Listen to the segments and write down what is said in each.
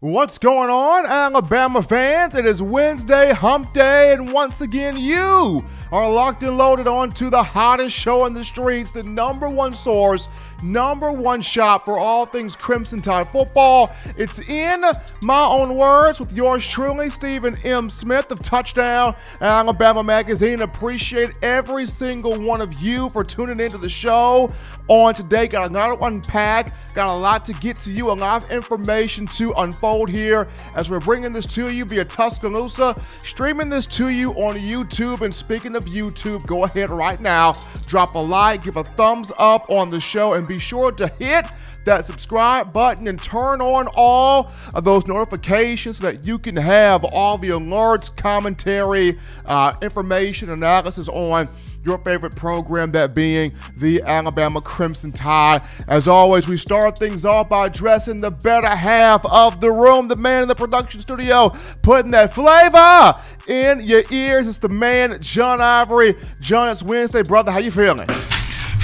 What's going on, Alabama fans? It is Wednesday, hump day, and once again, you are locked and loaded onto the hottest show in the streets, the number one source, number one shop for all things Crimson Tide football. It's in my own words with yours truly, Stephen M. Smith of Touchdown Alabama Magazine. Appreciate every single one of you for tuning into the show on today. Got a lot to unpack, got a lot to get to you, a lot of information to unfold here as we're bringing this to you via Tuscaloosa, streaming this to you on YouTube. And speaking of YouTube, go ahead right now, drop a like, give a thumbs up on the show, and be sure to hit that subscribe button and turn on all of those notifications so that you can have all the alerts, commentary, uh, information, analysis on your favorite program, that being the Alabama Crimson Tide. As always, we start things off by addressing the better half of the room, the man in the production studio, putting that flavor in your ears. It's the man, John Ivory. John, it's Wednesday, brother. How you feeling?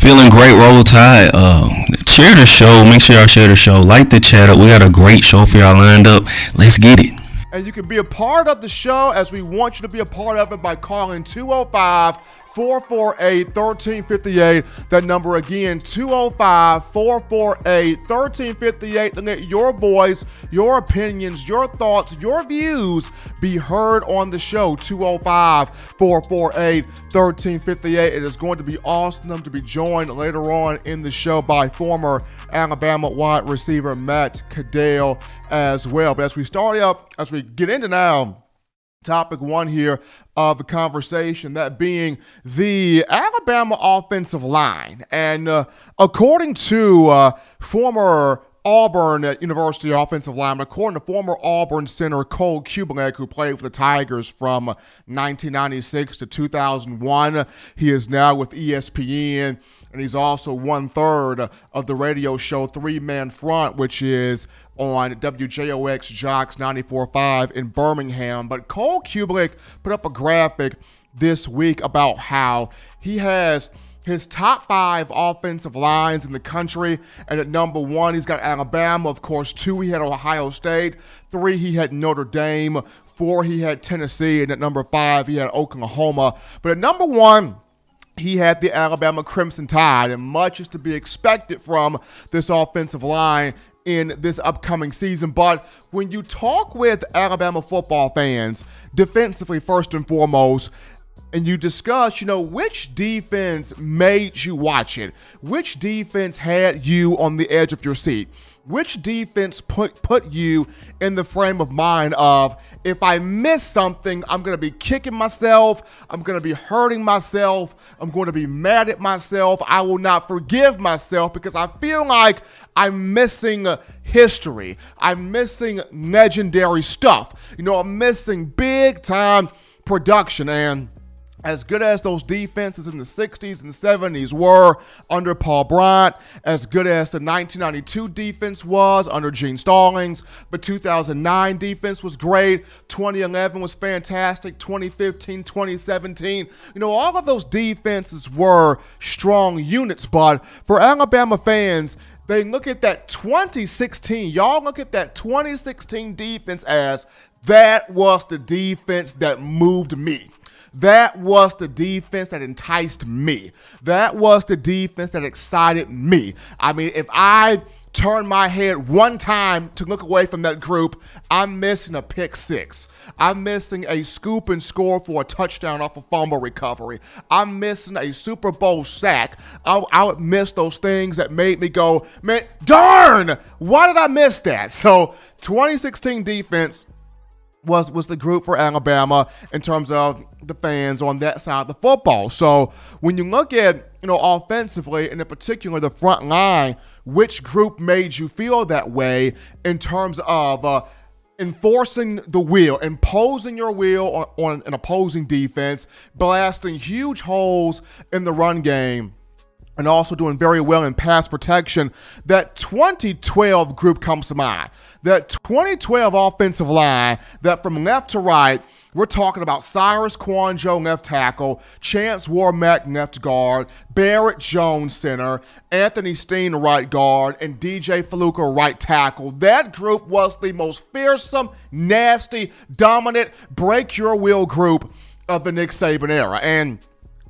Feeling great, roll tide. Uh, share the show. Make sure y'all share the show. Like the chat up. We got a great show for y'all lined up. Let's get it. And you can be a part of the show as we want you to be a part of it by calling 205 448 1358. That number again, 205 448 1358. And let your voice, your opinions, your thoughts, your views be heard on the show. 205 448 1358. It is going to be awesome to be joined later on in the show by former Alabama wide receiver Matt Caddell as well. But as we start up, as we get into now, topic one here of the conversation, that being the Alabama offensive line. And uh, according to uh, former Auburn University offensive lineman, according to former Auburn center Cole Cubelic, who played for the Tigers from 1996 to 2001. He is now with ESPN, and he's also one third of the radio show Three Man Front, which is on WJOX Jocks 94.5 in Birmingham. But Cole Cubelic put up a graphic this week about how he has his top five offensive lines in the country. And at number one, he's got Alabama. Of course, two, he had Ohio State. Three, he had Notre Dame. Four, he had Tennessee. And at number five, he had Oklahoma. But at number one, he had the Alabama Crimson Tide, and much is to be expected from this offensive line in this upcoming season. But when you talk with Alabama football fans, defensively, first and foremost, and you discuss, you know, which defense made you watch it, which defense had you on the edge of your seat, which defense put put you in the frame of mind of if I miss something, I'm going to be kicking myself, I'm going to be hurting myself, I'm going to be mad at myself, I will not forgive myself because I feel like I'm missing history, I'm missing legendary stuff. You know, I'm missing big time production and as good as those defenses in the 60s and 70s were under Paul Bryant, as good as the 1992 defense was under Gene Stallings, but 2009 defense was great, 2011 was fantastic, 2015, 2017, you know, all of those defenses were strong units, but for Alabama fans, they look at that 2016, y'all look at that 2016 defense as that was the defense that moved me. That was the defense that enticed me. That was the defense that excited me. I mean, if I turn my head one time to look away from that group, I'm missing a pick six. I'm missing a scoop and score for a touchdown off a fumble recovery. I'm missing a Super Bowl sack. I, I would miss those things that made me go, man, darn, why did I miss that? So 2016 defense was was the group for Alabama in terms of the fans on that side of the football. So when you look at you know offensively and in particular the front line, which group made you feel that way in terms of uh, enforcing the will, imposing your will on, on an opposing defense, blasting huge holes in the run game? And also doing very well in pass protection. That 2012 group comes to mind. That 2012 offensive line that from left to right we're talking about Cyrus Kouandjio, left tackle, Chance Warmack, left guard, Barrett Jones, center, Anthony Steen, right guard, and DJ Fluker, right tackle. That group was the most fearsome, nasty, dominant, break your will group of the Nick Saban era. And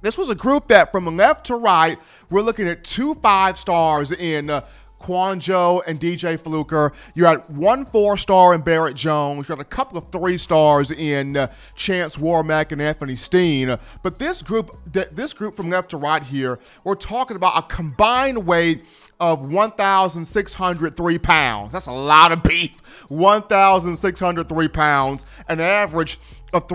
this was a group that from left to right, we're looking at two five stars in. Uh, Kouandjio and DJ Fluker. You had one four star in Barrett Jones. You had a couple of three stars in uh, Chance Warmack and Anthony Steen. But this group, this group from left to right here, we're talking about a combined weight of 1,603 pounds. That's a lot of beef. 1,603 pounds, an average of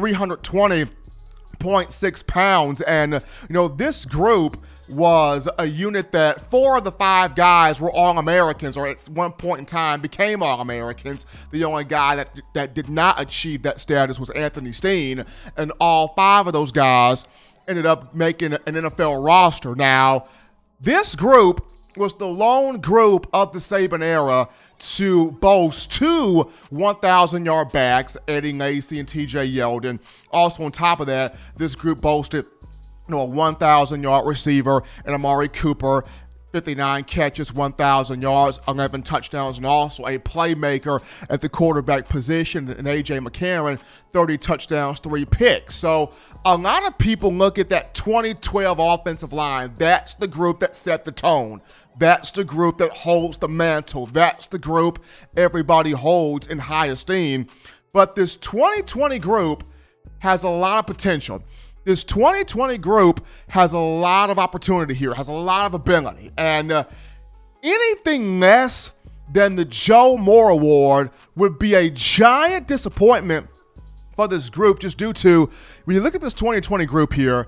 320.6 pounds. And, you know, this group was a unit that four of the five guys were all Americans, or at one point in time became all Americans. The only guy that that did not achieve that status was Anthony Steen, and all five of those guys ended up making an NFL roster. Now, this group was the lone group of the Saban era to boast two 1,000 yard backs, Eddie Lacy and TJ Yeldon. Also, on top of that, this group boasted you know, a 1,000 yard receiver and Amari Cooper 59 catches, 1,000 yards, 11 touchdowns, and also a playmaker at the quarterback position, and A.J. McCarron, 30 touchdowns, three picks. So a lot of people look at that 2012 offensive line. That's the group that set the tone. That's the group that holds the mantle. That's the group everybody holds in high esteem. But this 2020 group has a lot of potential this 2020 group has a lot of opportunity here, has a lot of ability. And uh, anything less than the Joe Moore Award would be a giant disappointment for this group just due to when you look at this 2020 group here,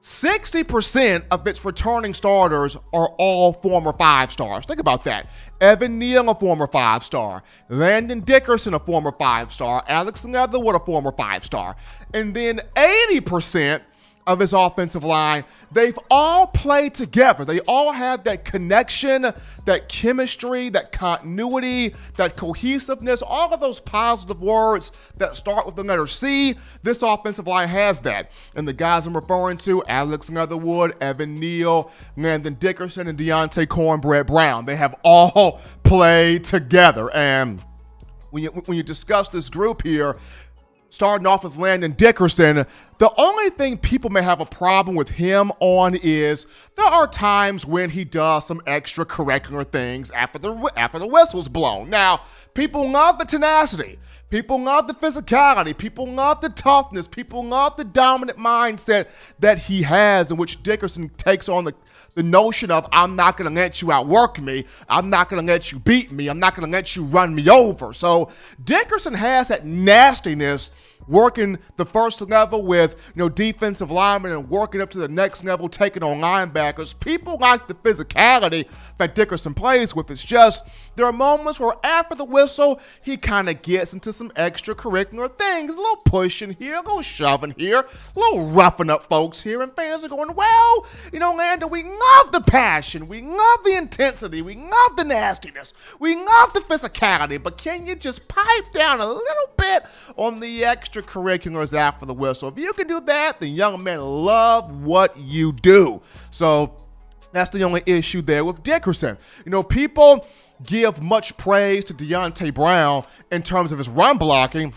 60% of its returning starters are all former five stars. Think about that. Evan Neal, a former five star. Landon Dickerson, a former five star. Alex Leatherwood, a former five star. And then 80% of his offensive line, they've all played together. They all have that connection, that chemistry, that continuity, that cohesiveness, all of those positive words that start with the letter C. This offensive line has that. And the guys I'm referring to, Alex Leatherwood, Evan Neal, Landon Dickerson, and Deonte Cornbread Brown, they have all played together. And when you, when you discuss this group here, starting off with Landon Dickerson, the only thing people may have a problem with him on is there are times when he does some extracurricular things after the after the whistle's blown. Now, people love the tenacity. People love the physicality. People love the toughness. People love the dominant mindset that he has, in which Dickerson takes on the, the notion of, I'm not going to let you outwork me. I'm not going to let you beat me. I'm not going to let you run me over. So Dickerson has that nastiness working the first level with you know defensive linemen and working up to the next level, taking on linebackers. People like the physicality that Dickerson plays with. It's just there are moments where after the whistle, he kind of gets into some extracurricular things, a little pushing here, a little shoving here, a little roughing up folks here, and fans are going, well, you know, Landon, we love the passion, we love the intensity, we love the nastiness, we love the physicality, but can you just pipe down a little bit on the extracurriculars after the whistle? If you can do that, the young men love what you do. So that's the only issue there with Dickerson. You know, people give much praise to Deonte Brown in terms of his run blocking.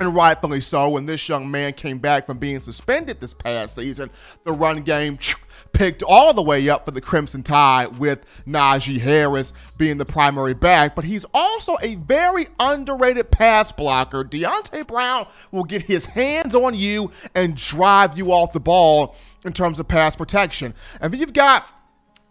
And rightfully so, when this young man came back from being suspended this past season, the run game picked all the way up for the Crimson Tide with Najee Harris being the primary back. But he's also a very underrated pass blocker. Deonte Brown will get his hands on you and drive you off the ball in terms of pass protection. And then you've got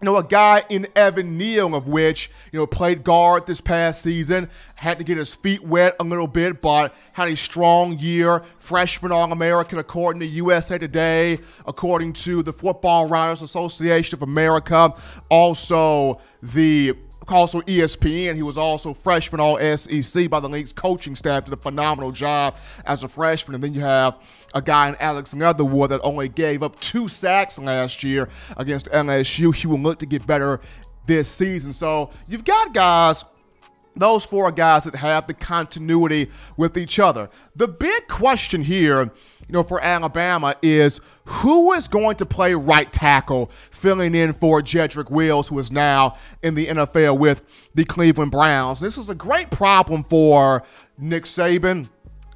you know, a guy in Evan Neal, of which, you know, played guard this past season, had to get his feet wet a little bit, but had a strong year. Freshman All American, according to USA Today, according to the Football Writers Association of America. Also, the also ESPN. He was also freshman all SEC by the league's coaching staff. Did a phenomenal job as a freshman. And then you have a guy in Alex Leatherwood that only gave up two sacks last year against LSU. He will look to get better this season. So you've got guys those four guys that have the continuity with each other. The big question here, you know, for Alabama is who is going to play right tackle, filling in for Jedrick Wills, who is now in the NFL with the Cleveland Browns. This is a great problem for Nick Saban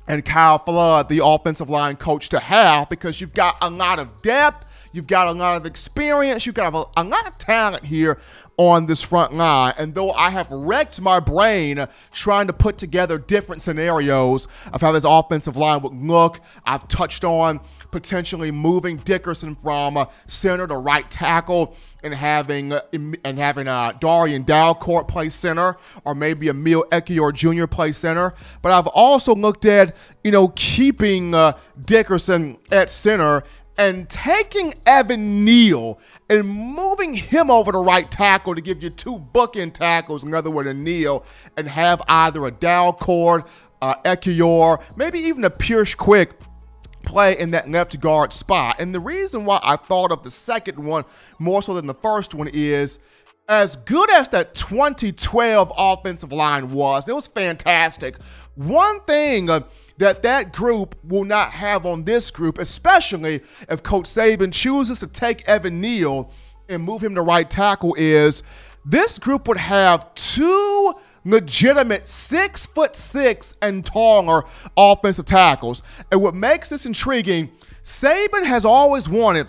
and Kyle Flood, the offensive line coach, to have because you've got a lot of depth You've got a lot of experience. You've got a, a lot of talent here on this front line. And though I have wrecked my brain trying to put together different scenarios of how this offensive line would look, I've touched on potentially moving Dickerson from uh, center to right tackle and having uh, and having uh, Darrian Dalcourt play center, or maybe Emil Ekiyor Jr. play center. But I've also looked at you know keeping uh, Dickerson at center and taking Evan Neal and moving him over to right tackle to give you two bookend tackles, another one a Neal, and have either a Dalcourt, uh, Ekiyor, maybe even a Pierce Quick play in that left guard spot. And the reason why I thought of the second one more so than the first one is as good as that 2012 offensive line was, it was fantastic. One thing. Uh, that that group will not have on this group, especially if Coach Saban chooses to take Evan Neal and move him to right tackle, is this group would have two legitimate six foot six and taller offensive tackles. And what makes this intriguing, Saban has always wanted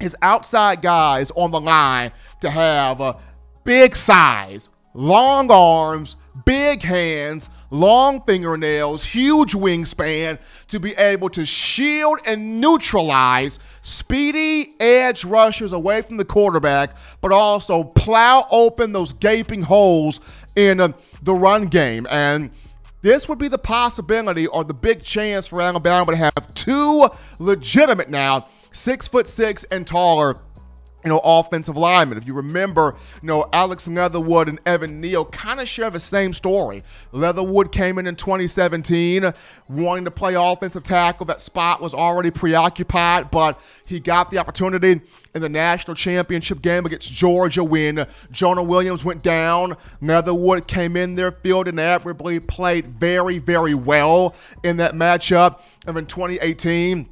his outside guys on the line to have a big size, long arms, big hands, long fingernails, huge wingspan to be able to shield and neutralize speedy edge rushers away from the quarterback, but also plow open those gaping holes in uh, the run game. And this would be the possibility or the big chance for Alabama to have two legitimate now, six foot six and taller you know, offensive linemen. If you remember, you know, Alex Leatherwood and Evan Neal kind of share the same story. Leatherwood came in in 2017 wanting to play offensive tackle. That spot was already preoccupied, but he got the opportunity in the national championship game against Georgia when Jonah Williams went down. Leatherwood came in there, fielded and admirably, played very, very well in that matchup. And in 2018,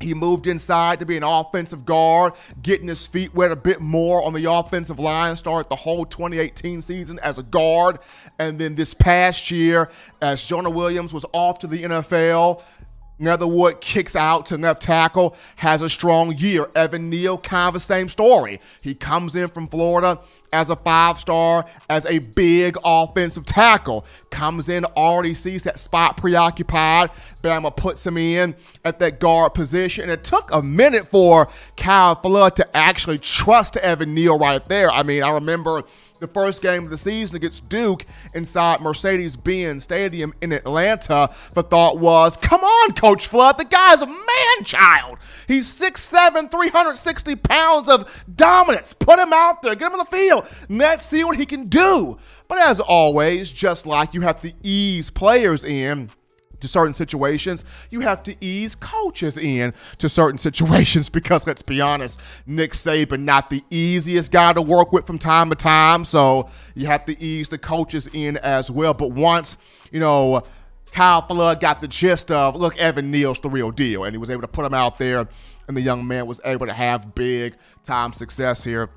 he moved inside to be an offensive guard, getting his feet wet a bit more on the offensive line. Started the whole 2018 season as a guard. And then this past year, as Jonah Williams was off to the NFL, Leatherwood kicks out to left tackle, has a strong year. Evan Neal, kind of the same story. He comes in from Florida as a five star, as a big offensive tackle. Comes in, already sees that spot preoccupied. Bama puts him in at that guard position. And it took a minute for Kyle Flood to actually trust Evan Neal right there. I mean, I remember the first game of the season against Duke inside Mercedes Benz Stadium in Atlanta. The thought was, come on, Coach Flood, the guy's a man child. He's 6'7, 360 pounds of dominance. Put him out there, get him on the field, let's see what he can do. But as always, just like you have to ease players in, to certain situations. You have to ease coaches in to certain situations because let's be honest, Nick Saban not the easiest guy to work with from time to time. So you have to ease the coaches in as well. But once, you know, Kyle Flood got the gist of, look, Evan Neal's the real deal. And he was able to put him out there, and the young man was able to have big time success here.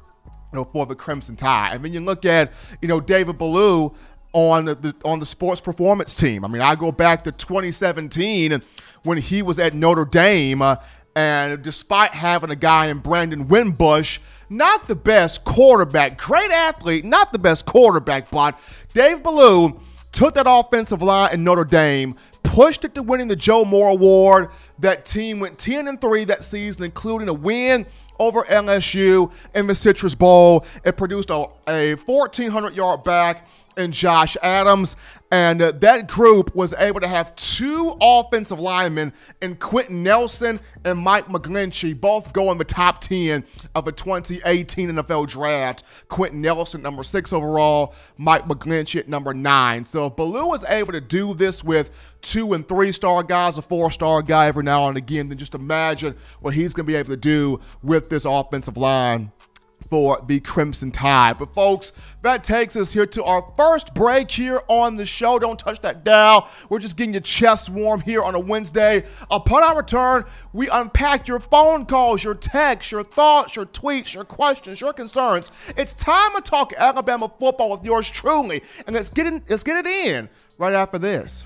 You know, for the Crimson Tide. And then you look at, you know, David Ballou, on the on the sports performance team. I mean, I go back to 2017 when he was at Notre Dame, uh, and despite having a guy in Brandon Wimbush, not the best quarterback, great athlete, not the best quarterback, but Dave Ballou took that offensive line in Notre Dame, pushed it to winning the Joe Moore Award. That team went 10 and 3 that season, including a win over LSU in the Citrus Bowl. It produced a, a 1,400 yard back and Josh Adams. And uh, that group was able to have two offensive linemen in Quenton Nelson and Mike McGlinchey, both go in the top 10 of a 2018 NFL draft. Quenton Nelson, number six overall, Mike McGlinchey at number nine. So if Ballou was able to do this with two and three star guys, a four star guy every now and again, then just imagine what he's going to be able to do with this offensive line for the Crimson Tide. But, folks, that takes us here to our first break here on the show. Don't touch that dial. We're just getting your chest warm here on a Wednesday. Upon our return, we unpack your phone calls, your texts, your thoughts, your tweets, your questions, your concerns. It's time to talk Alabama football with yours truly. And let's get, in, let's get it in right after this.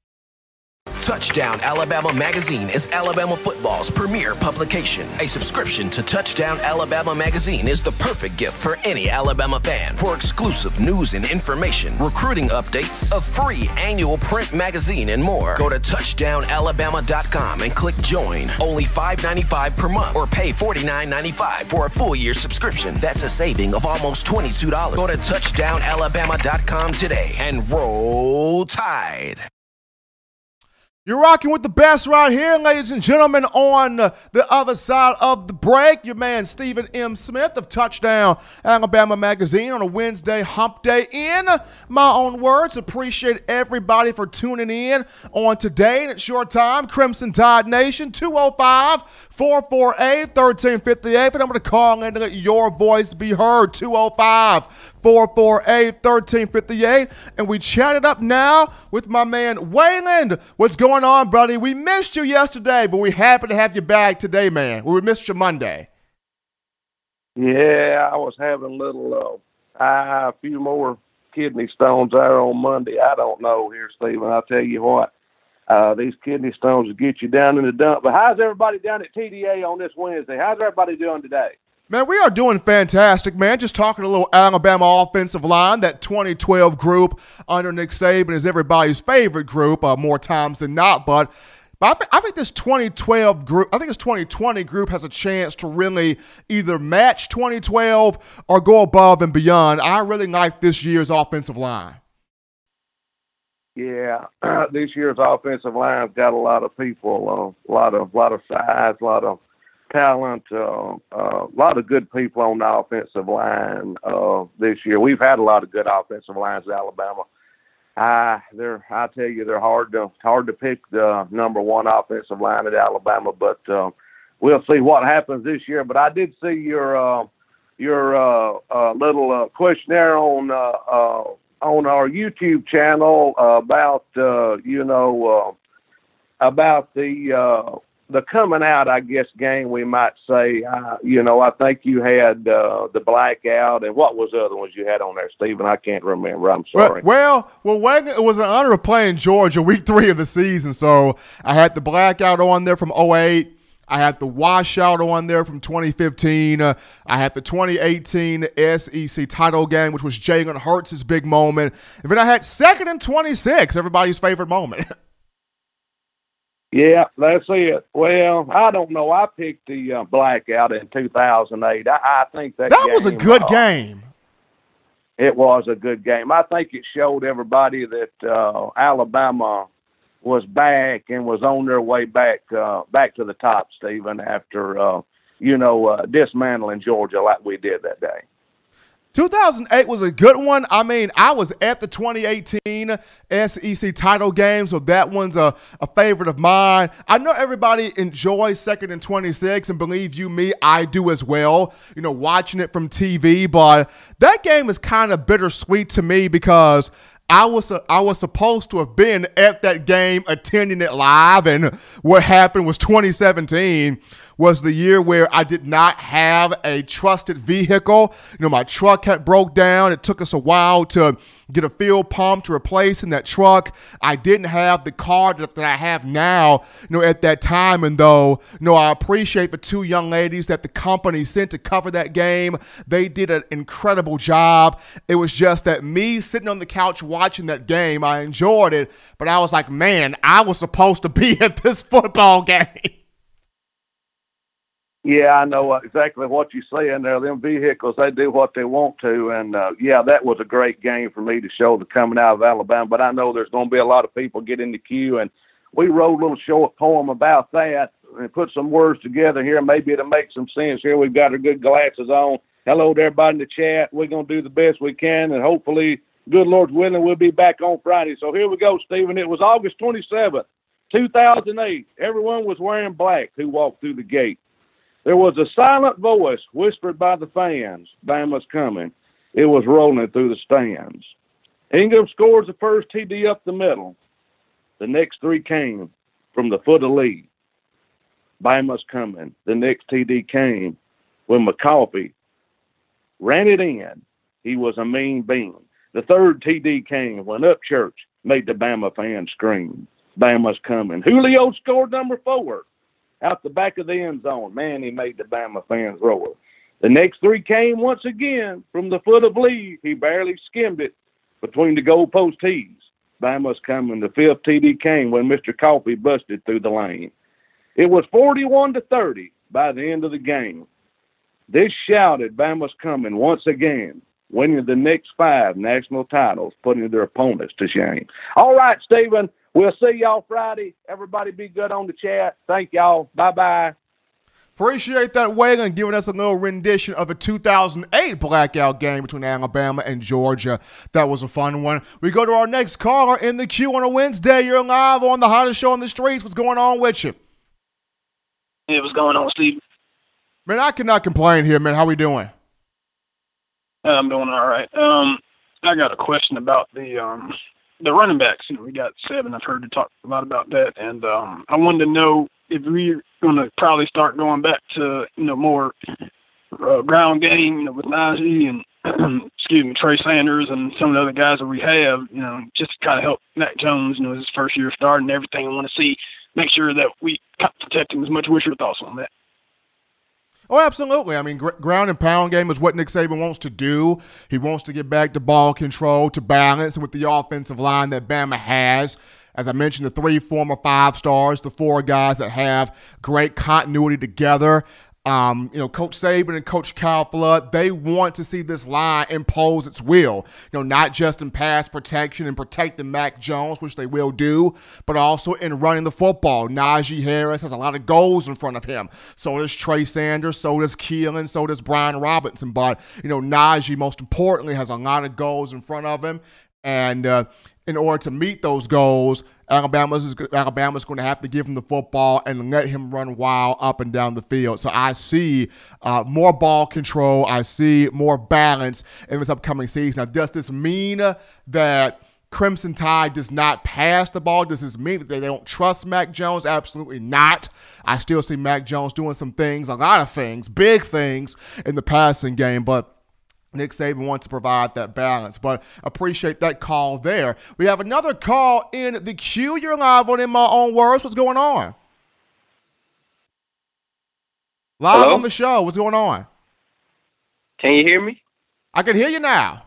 Touchdown Alabama Magazine is Alabama football's premier publication. A subscription to Touchdown Alabama Magazine is the perfect gift for any Alabama fan. For exclusive news and information, recruiting updates, a free annual print magazine, and more, go to touchdownalabama.com and click join. Only $5.95 per month or pay $49.95 for a full year subscription. That's a saving of almost $22. Go to touchdownalabama.com today and roll tide. You're rocking with the best right here, ladies and gentlemen, on the other side of the break. Your man, Stephen M. Smith of Touchdown Alabama Magazine on a Wednesday hump day. In my own words, appreciate everybody for tuning in on today. And it's your time, Crimson Tide Nation, 205 448 1358. And I'm going to call in to let your voice be heard, 205 448 1358. And we chatted up now with my man, Wayland. What's going going on, buddy? We missed you yesterday, but we happy to have you back today, man. We missed you Monday. Yeah, I was having a little, uh, a few more kidney stones there on Monday. I don't know here, Stephen. I'll tell you what, uh, these kidney stones will get you down in the dump. But how's everybody down at TDA on this Wednesday? How's everybody doing today? Man, we are doing fantastic, man. Just talking a little Alabama offensive line. That 2012 group under Nick Saban is everybody's favorite group, uh, more times than not. But, but I, th- I think this 2012 group, I think this 2020 group has a chance to really either match 2012 or go above and beyond. I really like this year's offensive line. Yeah, this year's offensive line's got a lot of people, uh, a lot of, lot of size, a lot of talent, uh, a lot of good people on the offensive line uh, this year. We've had a lot of good offensive lines at Alabama. I they're I tell you they're hard to hard to pick the number one offensive line at Alabama, but uh, we'll see what happens this year. But I did see your uh, your uh, uh, little uh, questionnaire on uh, uh, on our YouTube channel about uh, you know uh, about the uh, the coming out, I guess, game we might say. Uh, you know, I think you had uh, the blackout, and what was the other ones you had on there, Stephen? I can't remember. I'm sorry. Well, well, well it was an honor of playing Georgia week three of the season, so I had the blackout on there from 08. I had the washout on there from 2015. Uh, I had the 2018 SEC title game, which was Jalen Hurts' big moment. And then I had second and 26, everybody's favorite moment. Yeah, that's it. Well, I don't know. I picked the uh, blackout in 2008. I, I think that that was a good uh, game. It was a good game. I think it showed everybody that uh, Alabama was back and was on their way back uh, back to the top, Stephen. After uh, you know uh, dismantling Georgia like we did that day. 2008 was a good one. I mean, I was at the 2018 SEC title game, so that one's a, a favorite of mine. I know everybody enjoys second and 26, and believe you me, I do as well, you know, watching it from TV, but that game is kind of bittersweet to me because I was I was supposed to have been at that game attending it live, and what happened was 2017 was the year where I did not have a trusted vehicle. You know, my truck had broke down. It took us a while to get a fuel pump to replace in that truck. I didn't have the car that, that I have now, you know, at that time. And though, you know, I appreciate the two young ladies that the company sent to cover that game. They did an incredible job. It was just that me sitting on the couch watching that game, I enjoyed it, but I was like, man, I was supposed to be at this football game. Yeah, I know exactly what you're saying there. Them vehicles, they do what they want to, and uh, yeah, that was a great game for me to show the coming out of Alabama. But I know there's going to be a lot of people get in the queue, and we wrote a little short poem about that and put some words together here. Maybe it'll make some sense here. We've got our good glasses on. Hello to everybody in the chat. We're going to do the best we can, and hopefully, good Lord willing, we'll be back on Friday. So here we go, Stephen. It was August 27th, 2008. Everyone was wearing black who walked through the gate. There was a silent voice whispered by the fans. Bama's coming. It was rolling through the stands. Ingram scores the first TD up the middle. The next three came from the foot of Leigh. Bama's coming. The next TD came when McCoffey ran it in. He was a mean bean. The third TD came when Upchurch made the Bama fans scream. Bama's coming. Julio scored number four out the back of the end zone. Man, he made the Bama fans roar. The next three came once again from the foot of Leigh. He barely skimmed it between the goalpost tees. Bama's coming. The fifth TD came when Mr. Coffee busted through the lane. It was 41 to 30 by the end of the game. This shouted Bama's coming once again, winning the next five national titles, putting their opponents to shame. All right, Stephen, We'll see y'all Friday. Everybody be good on the chat. Thank y'all. Bye bye. Appreciate that, Wagon, giving us a little rendition of a 2008 blackout game between Alabama and Georgia. That was a fun one. We go to our next caller in the queue on a Wednesday. You're live on the hottest show on the streets. What's going on with you? Hey, what's going on, Steve? Man, I cannot complain here, man. How we doing? I'm doing all right. Um, I got a question about the um the running backs. You know, we got seven. I've heard you talk a lot about that, and um, I wanted to know if we're going to probably start going back to you know more uh, ground game, you know, with Najee and excuse me, Trey Sanders and some of the other guys that we have, you know, just kind of help Mac Jones, you know, his first year starting everything. I want to see, make sure that we protect him as much. What's your thoughts on that? Oh, absolutely. I mean, gr- ground and pound game is what Nick Saban wants to do. He wants to get back to ball control, to balance with the offensive line that Bama has. As I mentioned, the three former five stars, the four guys that have great continuity together. Um, you know, Coach Saban and Coach Kyle Flood, they want to see this line impose its will. You know, not just in pass protection and protecting Mac Jones, which they will do, but also in running the football. Najee Harris has a lot of goals in front of him. So does Trey Sanders, so does Keilan, so does Brian Robinson. But, you know, Najee, most importantly, has a lot of goals in front of him. And uh, in order to meet those goals, Alabama's Alabama's going to have to give him the football and let him run wild up and down the field. So I see uh, more ball control. I see more balance in this upcoming season. Now, does this mean that? Crimson Tide does not pass the ball. Does this mean that they don't trust Mac Jones? Absolutely not. I still see Mac Jones doing some things, a lot of things, big things in the passing game, but Nick Saban wants to provide that balance, but appreciate that call there. We have another call in the queue. You're live on In My Own Words. What's going on? Live Hello? on the show. What's going on? Can you hear me? I can hear you now.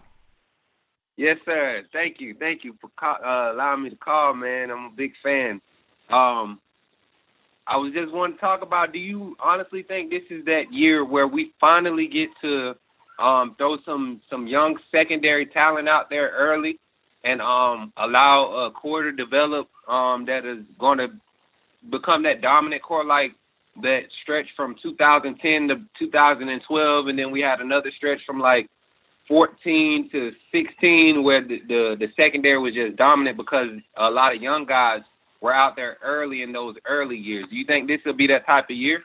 Yes, sir. Thank you. Thank you for call, uh, allowing me to call, man. I'm a big fan. Um, I was just wanting to talk about. Do you honestly think this is that year where we finally get to um, throw some some young secondary talent out there early, and um, allow a core to develop um, that is going to become that dominant core like that stretch from 2010 to 2012, and then we had another stretch from like 14 to 16 where the, the the secondary was just dominant because a lot of young guys were out there early in those early years. Do you think this will be that type of year?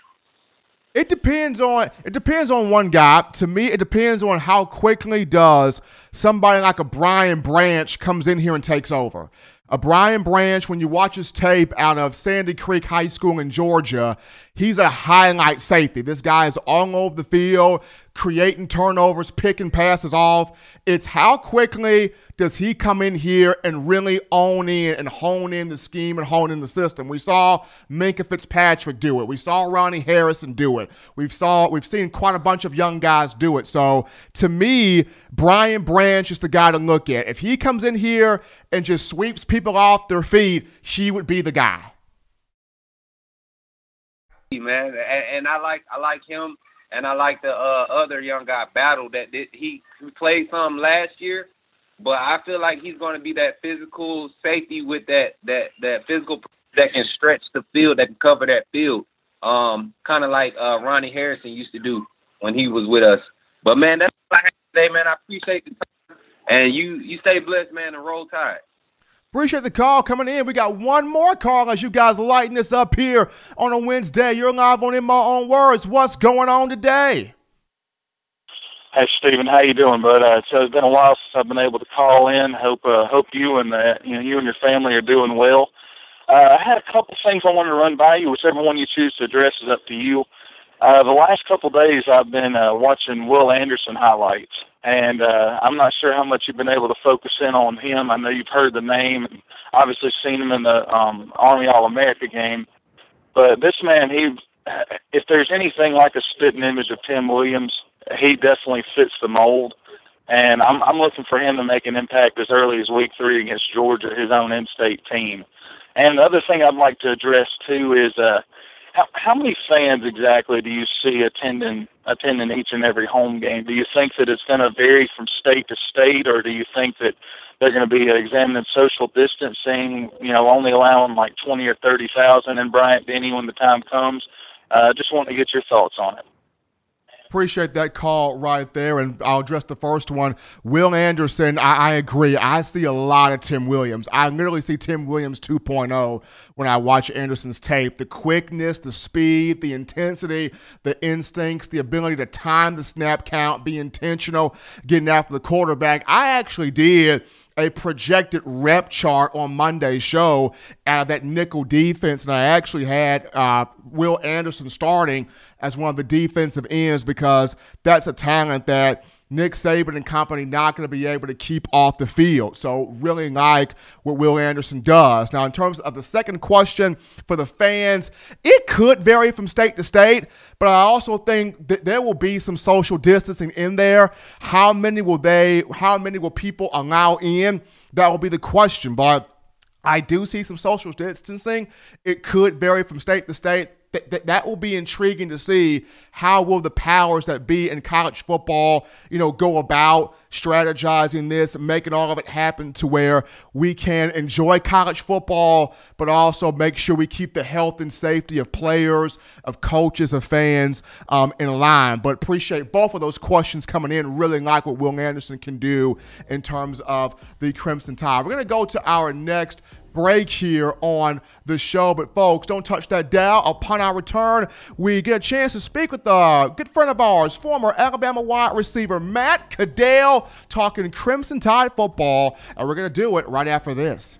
It depends on it depends on one guy. To me, it depends on how quickly does somebody like a Brian Branch comes in here and takes over. A Brian Branch, when you watch his tape out of Sandy Creek High School in Georgia, he's a highlight safety. This guy is all over the field, creating turnovers, picking passes off. It's how quickly does he come in here and really own in and hone in the scheme and hone in the system? We saw Minkah Fitzpatrick do it. We saw Ronnie Harrison do it. We've saw we've seen quite a bunch of young guys do it. So to me, Brian Branch is the guy to look at. If he comes in here and just sweeps people off their feet, he would be the guy. man, and, I like I like him, and I like the uh, other young guy Battle that did, he played some last year, but I feel like he's going to be that physical safety with that that that physical that can stretch the field, that can cover that field, um, kind of like uh, Ronnie Harrison used to do when he was with us. But man, that's all I have to say, man. I appreciate the time, and you you stay blessed, man, and roll tide. Appreciate the call coming in. We got one more call as you guys lighting this up here on a Wednesday. You're live on In My Own Words. What's going on today? Hey Stephen, how you doing, bud? Uh, so it's been a while since I've been able to call in. Hope uh, hope you and uh, you know you and your family are doing well. Uh, I had a couple things I wanted to run by you. Whichever one you choose to address is up to you. Uh, the last couple days, I've been uh, watching Will Anderson highlights, and uh, I'm not sure how much you've been able to focus in on him. I know you've heard the name, and obviously seen him in the um, Army All America game. But this man, he, if there's anything like a spitting image of Tim Williams, he definitely fits the mold. And I'm, I'm looking for him to make an impact as early as Week Three against Georgia, his own in-state team. And the other thing I'd like to address too is. Uh, how, how many fans exactly do you see attending attending each and every home game? Do you think that it's going to vary from state to state, or do you think that they're going to be examining social distancing? You know, only allowing like twenty or thirty thousand in Bryant Denny when the time comes. Uh, just want to get your thoughts on it. Appreciate that call right there, and I'll address the first one. Will Anderson, I, I, agree. I see a lot of Tim Williams. I literally see Tim Williams 2.0 when I watch Anderson's tape. The quickness, the speed, the intensity, the instincts, the ability to time the snap count, be intentional, getting after the quarterback. I actually did a projected rep chart on Monday's show out of that nickel defense, and I actually had uh, Will Anderson starting as one of the defensive ends because that's a talent that – Nick Saban and company not going to be able to keep off the field. So, really like what Will Anderson does. Now, in terms of the second question for the fans, it could vary from state to state, but I also think that there will be some social distancing in there. How many will they, how many will people allow in? That will be the question. But I do see some social distancing. It could vary from state to state th- th- that will be intriguing to see how will the powers that be in college football, you know, go about strategizing this, making all of it happen to where we can enjoy college football, but also make sure we keep the health and safety of players, of coaches, of fans um, in line. But appreciate both of those questions coming in. Really like what Will Anderson can do in terms of the Crimson Tide. We're going to go to our next break here on the show. But folks, don't touch that dial. Upon our return, we get a chance to speak with a good friend of ours, former Alabama wide receiver Matt Caddell, talking Crimson Tide football. And we're going to do it right after this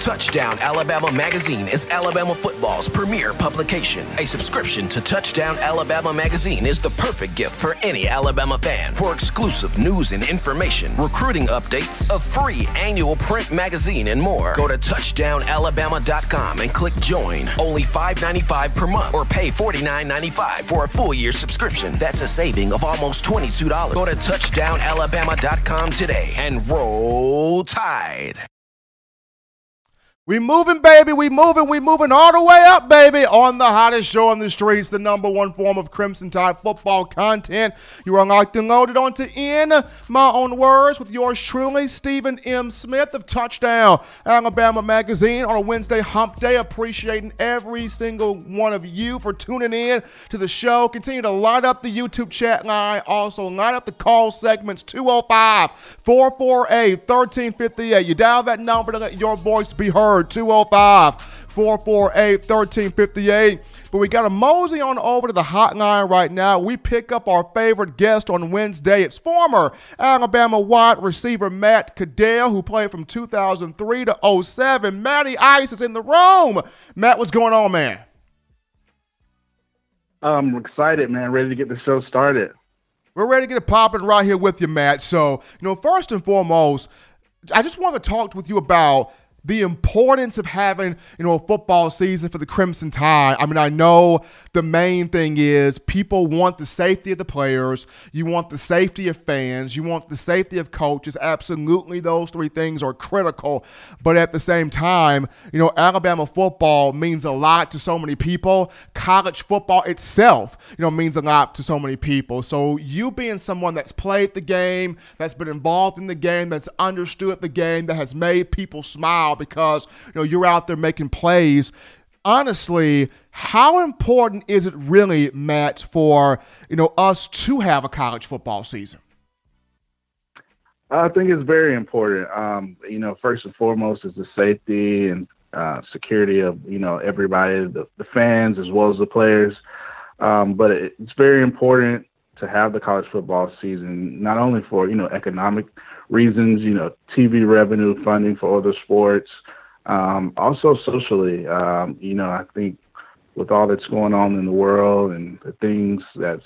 Touchdown Alabama Magazine is Alabama football's premier publication. A subscription to Touchdown Alabama Magazine is the perfect gift for any Alabama fan. For exclusive news and information, recruiting updates, a free annual print magazine, and more, go to touchdownalabama.com and click join. Only $5.95 per month or pay $49.95 for a full year subscription. That's a saving of almost $22. Go to touchdownalabama.com today and roll tide. We moving, baby. We moving. We moving all the way up, baby. On the hottest show on the streets, the number one form of Crimson Tide football content. You are locked and loaded on to In My Own Words with yours truly, Stephen M. Smith of Touchdown Alabama Magazine on a Wednesday hump day. Appreciating every single one of you for tuning in to the show. Continue to light up the YouTube chat line. Also, light up the call segments 205 448 1358. You dial that number to let your voice be heard. 205 448 1358. But we got a mosey on over to the hotline right now. We pick up our favorite guest on Wednesday. It's former Alabama wide receiver Matt Caddell, who played from 2003 to 07. Matty Ice is in the room. Matt, what's going on, man? I'm excited, man. Ready to get the show started. We're ready to get it popping right here with you, Matt. So, you know, first and foremost, I just want to talk with you about the importance of having, you know, a football season for the Crimson Tide. I mean, I know the main thing is people want the safety of the players, you want the safety of fans, you want the safety of coaches. Absolutely, those three things are critical. But at the same time, you know, Alabama football means a lot to so many people. College football itself, you know, means a lot to so many people. So you being someone that's played the game, that's been involved in the game, that's understood the game, that has made people smile because you know you're out there making plays. Honestly, how important is it really, Matt, for you know us to have a college football season? I think it's very important. Um, you know, first and foremost is the safety and uh, security of you know everybody, the, the, fans as well as the players. Um, but it, it's very important to have the college football season, not only for you know economic reasons, you know, TV revenue, funding for other sports, um, also socially. Um, you know, I think with all that's going on in the world and the things that's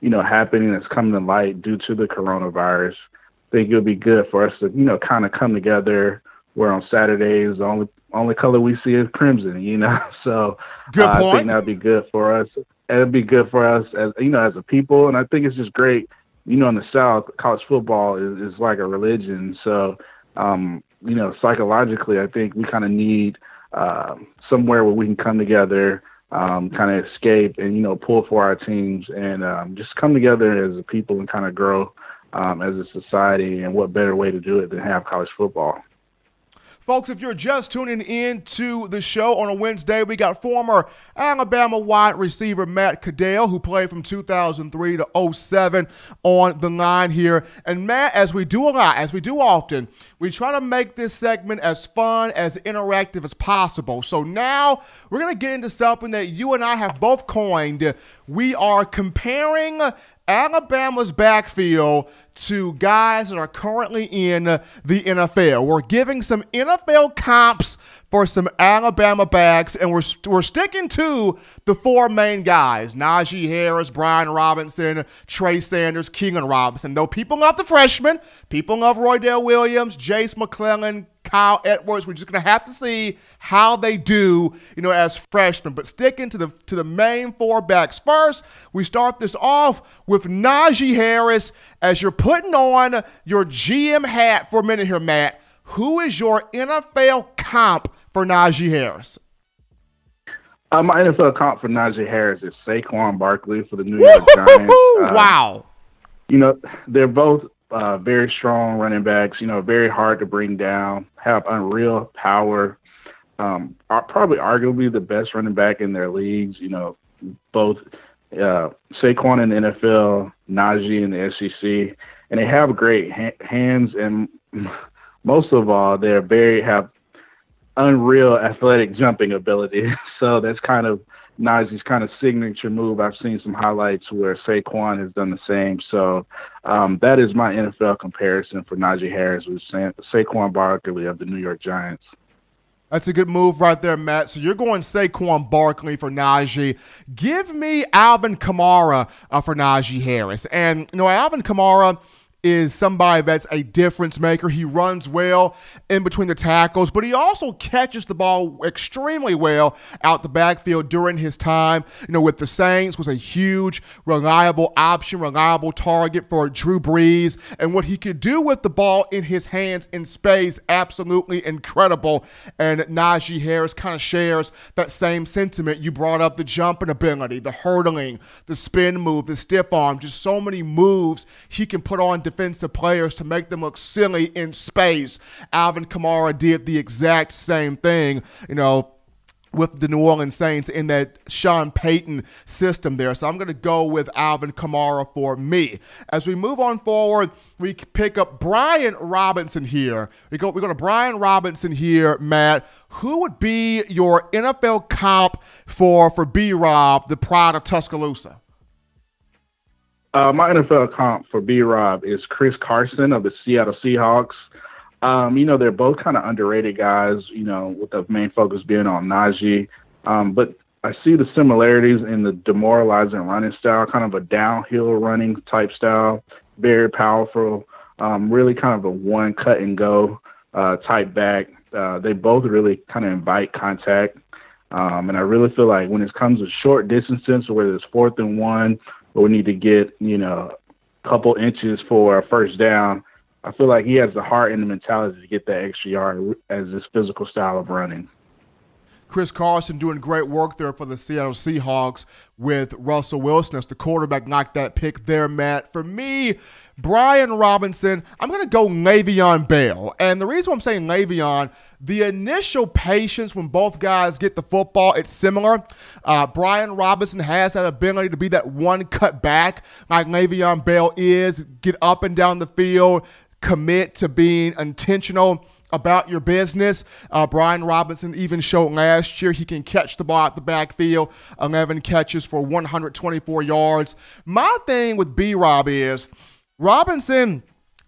you know happening that's coming to light due to the coronavirus, I think it would be good for us to you know kind of come together. Where on Saturdays the only only color we see is crimson, you know. So uh, I think that'd be good for us. It'd be good for us as you know as a people, and I think it's just great you know, in the South, college football is, is like a religion. So, um, you know, psychologically, I think we kind of need uh, somewhere where we can come together, um, kind of escape and, you know, pull for our teams and um, just come together as a people and kind of grow um, as a society. And what better way to do it than have college football? Folks, if you're just tuning in to the show on a Wednesday, we got former Alabama wide receiver Matt Caddell, who played from 2003 to 07 on the line here. And Matt, as we do a lot, as we do often, we try to make this segment as fun, as interactive as possible. So now we're going to get into something that you and I have both coined. We are comparing Alabama's backfield to guys that are currently in the NFL. We're giving some NFL comps for some Alabama backs, and we're, we're sticking to the four main guys Najee Harris, Brian Robinson, Trey Sanders, Keilan Robinson. Though people love the freshmen, people love Roydell Williams, Jace McClellan, Kyle Edwards. We're just gonna have to see how they do, you know, as freshmen. But sticking to the to the main four backs first, we start this off with Najee Harris as you're putting on your GM hat for a minute here, Matt. Who is your NFL comp for Najee Harris? Uh, my NFL comp for Najee Harris is Saquon Barkley for the New York Giants. Uh, wow. You know, they're both uh, very strong running backs. You know, very hard to bring down. Have unreal power. Um, are probably arguably the best running back in their leagues. You know, both uh, Saquon in the NFL, Najee in the SEC, and they have great ha- hands and most of all, they're very have unreal athletic jumping ability. so that's kind of Najee's kind of signature move. I've seen some highlights where Saquon has done the same. So um, that is my NFL comparison for Najee Harris with Sa- Saquon Barkley of the New York Giants. That's a good move right there, Matt. So you're going Saquon Barkley for Najee. Give me Alvin Kamara uh, for Najee Harris. And, you know, Alvin Kamara – is somebody that's a difference maker. He runs well in between the tackles, but he also catches the ball extremely well out the backfield during his time. You know, with the Saints was a huge, reliable option, reliable target for Drew Brees, and what he could do with the ball in his hands in space, absolutely incredible. And Najee Harris kind of shares that same sentiment. You brought up the jumping ability, the hurdling, the spin move, the stiff arm, just so many moves he can put on defensive players to make them look silly in space. Alvin Kamara did the exact same thing, you know, with the New Orleans Saints in that Sean Payton system there. So I'm going to go with Alvin Kamara for me. As we move on forward, we pick up Brian Robinson here. We go we go to Brian Robinson here, Matt. Who would be your NFL comp for for B Rob, the pride of Tuscaloosa? Uh, my NFL comp for B Rob is Chris Carson of the Seattle Seahawks. Um, you know, they're both kind of underrated guys, you know, with the main focus being on Najee. Um, but I see the similarities in the demoralizing running style, kind of a downhill running type style, very powerful, um, really kind of a one cut and go uh, type back. Uh, they both really kind of invite contact. Um, and I really feel like when it comes to short distances, whether it's fourth and one, or we need to get, you know, a couple inches for a first down, I feel like he has the heart and the mentality to get that extra yard as his physical style of running. Chris Carson doing great work there for the Seattle Seahawks with Russell Wilson as the quarterback knocked that pick there, Matt. For me, Brian Robinson, I'm going to go Le'Veon Bell. And the reason I'm saying Le'Veon, the initial patience when both guys get the football, it's similar. Uh, Brian Robinson has that ability to be that one cut back like Le'Veon Bell is, get up and down the field, commit to being intentional about your business. Uh, Brian Robinson even showed last year he can catch the ball at the backfield, 11 catches for 124 yards. My thing with B Rob is Robinson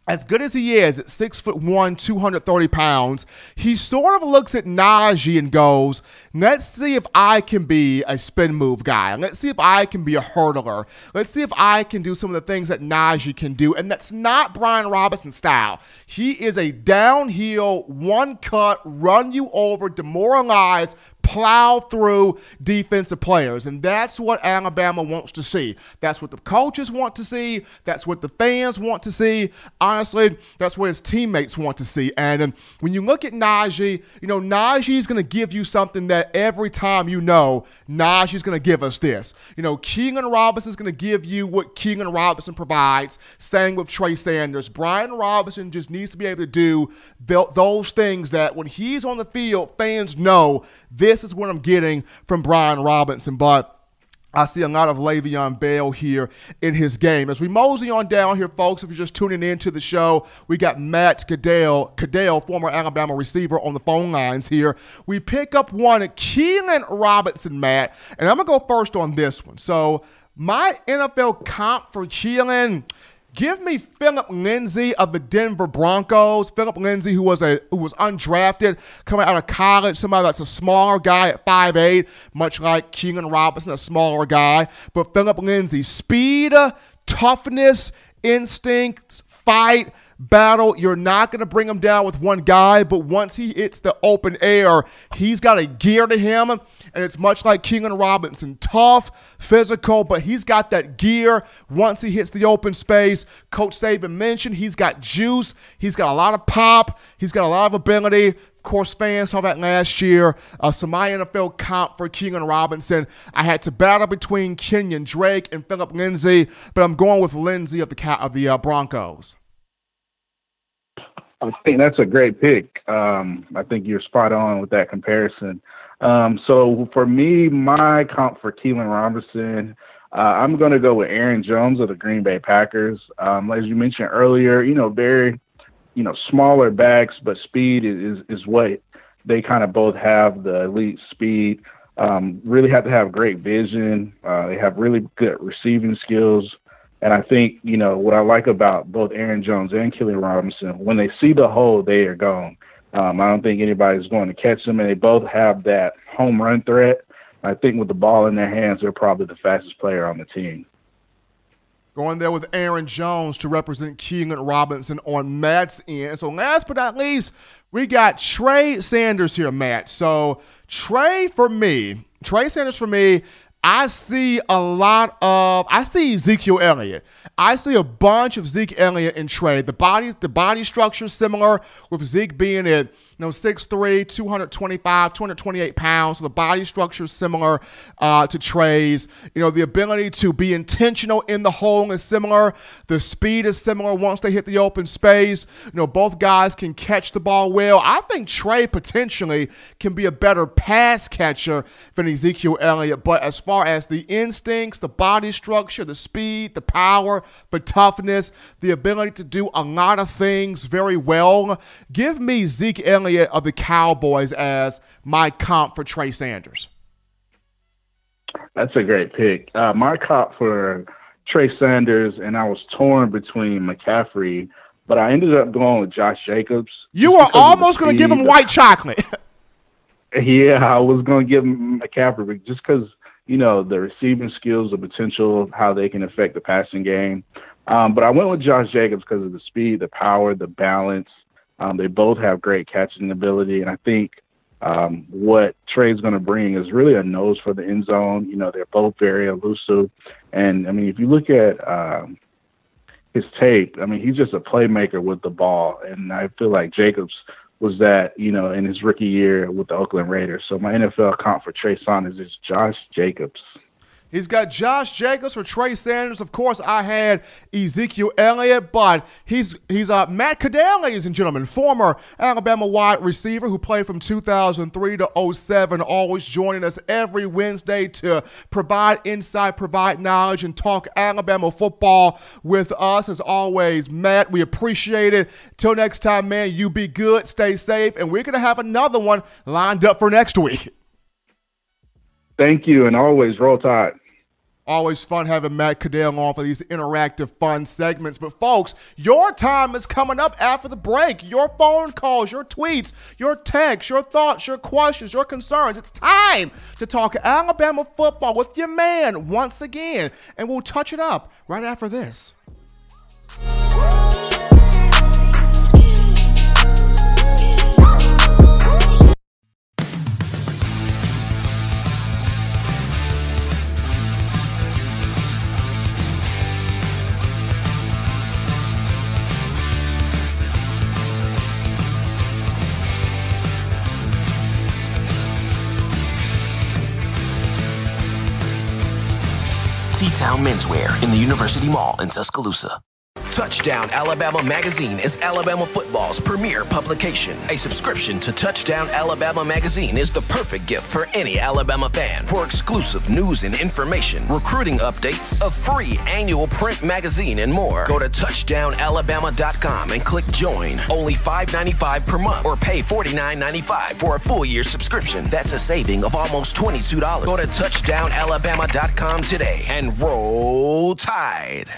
as good as he is at six foot one, 230 pounds, he sort of looks at Najee and goes, Let's see if I can be a spin move guy. Let's see if I can be a hurdler. Let's see if I can do some of the things that Najee can do. And that's not Brian Robinson style. He is a downhill, one cut, run you over, demoralize, plow through defensive players. And that's what Alabama wants to see. That's what the coaches want to see. That's what the fans want to see. Honestly, that's what his teammates want to see. And um, when you look at Najee, you know, Najee is going to give you something that every time you know Najee's going to give us this. You know, Keilan Robinson is going to give you what Keilan Robinson provides. Same with Trey Sanders. Brian Robinson just needs to be able to do th- those things that when he's on the field, fans know this is what I'm getting from Brian Robinson. But I see a lot of Le'Veon Bell here in his game. As we mosey on down here, folks, if you're just tuning in to the show, we got Matt Caddell, Caddell, former Alabama receiver, on the phone lines here. We pick up one, Keilan Robinson, Matt, and I'm going to go first on this one. So, my NFL comp for Keilan – Give me Phillip Lindsay of the Denver Broncos. Phillip Lindsay, who was a who was undrafted, coming out of college, somebody that's a smaller guy at 5'8", much like Keilan Robinson, a smaller guy. But Phillip Lindsay, speed, toughness, instincts, fight, battle. You're not going to bring him down with one guy, but once he hits the open air, he's got a gear to him. And it's much like Keilan Robinson tough, physical, but he's got that gear once he hits the open space. Coach Saban mentioned he's got juice, he's got a lot of pop, he's got a lot of ability. Of course, fans saw that last year. Uh, so my NFL comp for Keilan Robinson, I had to battle between Kenyan Drake and Phillip Lindsay, but I'm going with Lindsay of the of the uh, Broncos. I think that's a great pick. Um, I think you're spot on with that comparison. Um, so for me, my comp for Keilan Robinson, uh, I'm going to go with Aaron Jones of the Green Bay Packers. Um, as you mentioned earlier, you know, very, you know, smaller backs, but speed is is what they kind of both have the elite speed. Um, really have to have great vision. Uh, they have really good receiving skills. And I think, you know, what I like about both Aaron Jones and Keilan Robinson, when they see the hole, they are gone. Um, I don't think anybody's going to catch them, and they both have that home run threat. I think with the ball in their hands, they're probably the fastest player on the team. Going there with Aaron Jones to represent Keilan Robinson on Matt's end. So last but not least, we got Trey Sanders here, Matt. So Trey for me, Trey Sanders for me, I see a lot of I see Ezekiel Elliott. I see a bunch of Zeke Elliott in trade. The body the body structure similar with Zeke being at you know, 6'3", 225, 228 pounds. So the body structure similar uh, to Trey's. You know, the ability to be intentional in the hole is similar. The speed is similar once they hit the open space. You know, both guys can catch the ball well. I think Trey potentially can be a better pass catcher than Ezekiel Elliott. But as far as the instincts, the body structure, the speed, the power, the toughness, the ability to do a lot of things very well, give me Zeke Elliott Elliott of the Cowboys as my comp for Trey Sanders? That's a great pick. Uh, my comp for Trey Sanders, and I was torn between McCaffrey, but I ended up going with Josh Jacobs. You were almost going to give him white chocolate. Yeah, I was going to give him McCaffrey just because you know the receiving skills, the potential, how they can affect the passing game. Um, but I went with Josh Jacobs because of the speed, the power, the balance. Um, they both have great catching ability, and I think um, what Trey's going to bring is really a nose for the end zone. You know, they're both very elusive, and I mean, if you look at um, his tape, I mean, he's just a playmaker with the ball, and I feel like Jacobs was that, you know, in his rookie year with the Oakland Raiders. So my NFL comp for Trey Sanders is Josh Jacobs. He's got Josh Jacobs for Trey Sanders. Of course, I had Ezekiel Elliott, but he's he's uh, Matt Caddell, ladies and gentlemen, former Alabama wide receiver who played from 2003 to 07, always joining us every Wednesday to provide insight, provide knowledge, and talk Alabama football with us. As always, Matt, we appreciate it. Till next time, man, you be good, stay safe, and we're going to have another one lined up for next week. Thank you, and always roll tide. Always fun having Matt Caddell on for these interactive, fun segments. But, folks, your time is coming up after the break. Your phone calls, your tweets, your texts, your thoughts, your questions, your concerns. It's time to talk Alabama football with your man once again. And we'll touch it up right after this. T-Town Menswear in the University Mall in Tuscaloosa. Touchdown Alabama Magazine is Alabama football's premier publication. A subscription to Touchdown Alabama Magazine is the perfect gift for any Alabama fan. For exclusive news and information, recruiting updates, a free annual print magazine, and more, go to touchdownalabama.com and click join. Only $5.95 per month or pay $49.95 for a full year subscription. That's a saving of almost $22. Go to touchdownalabama.com today and roll tide.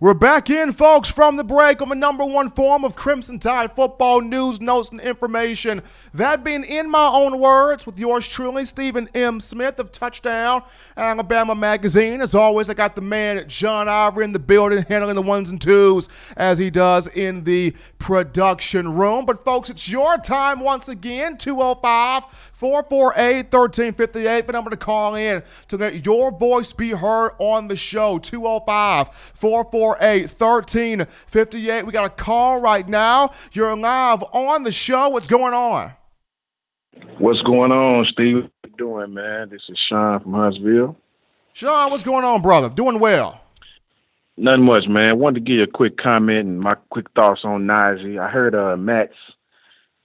We're back in, folks, from the break on the number one form of Crimson Tide football news, notes, and information. That being in my own words, with yours truly, Stephen M. Smith of Touchdown Alabama Magazine. As always, I got the man John Ivory in the building, handling the ones and twos as he does in the production room. But, folks, it's your time once again, 205- 448 1358, the number to call in to let your voice be heard on the show. 205 448 1358. We got a call right now. You're live on the show. What's going on? What's going on, Steve? Doing, man? This is Sean from Huntsville. Sean, what's going on, brother? Doing well. Nothing much, man. Wanted to give you a quick comment and my quick thoughts on Najee. I heard uh, Matt's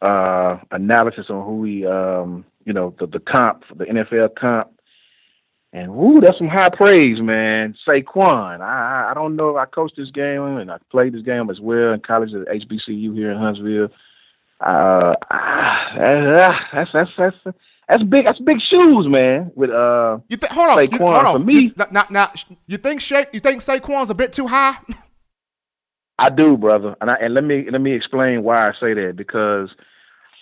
uh, analysis on who he, um, you know, the, the comp, the NFL comp. And woo, that's some high praise, man. Saquon. I I don't know if I coached this game and I played this game as well in college at HBCU here in Huntsville. Uh, ah, that's that's that's that's big. That's big shoes, man. With uh, you th- hold on, Saquon you, hold on. for me. You, not, not, you think Sha- you think Saquon's a bit too high? I do, brother, and I, and let me let me explain why I say that because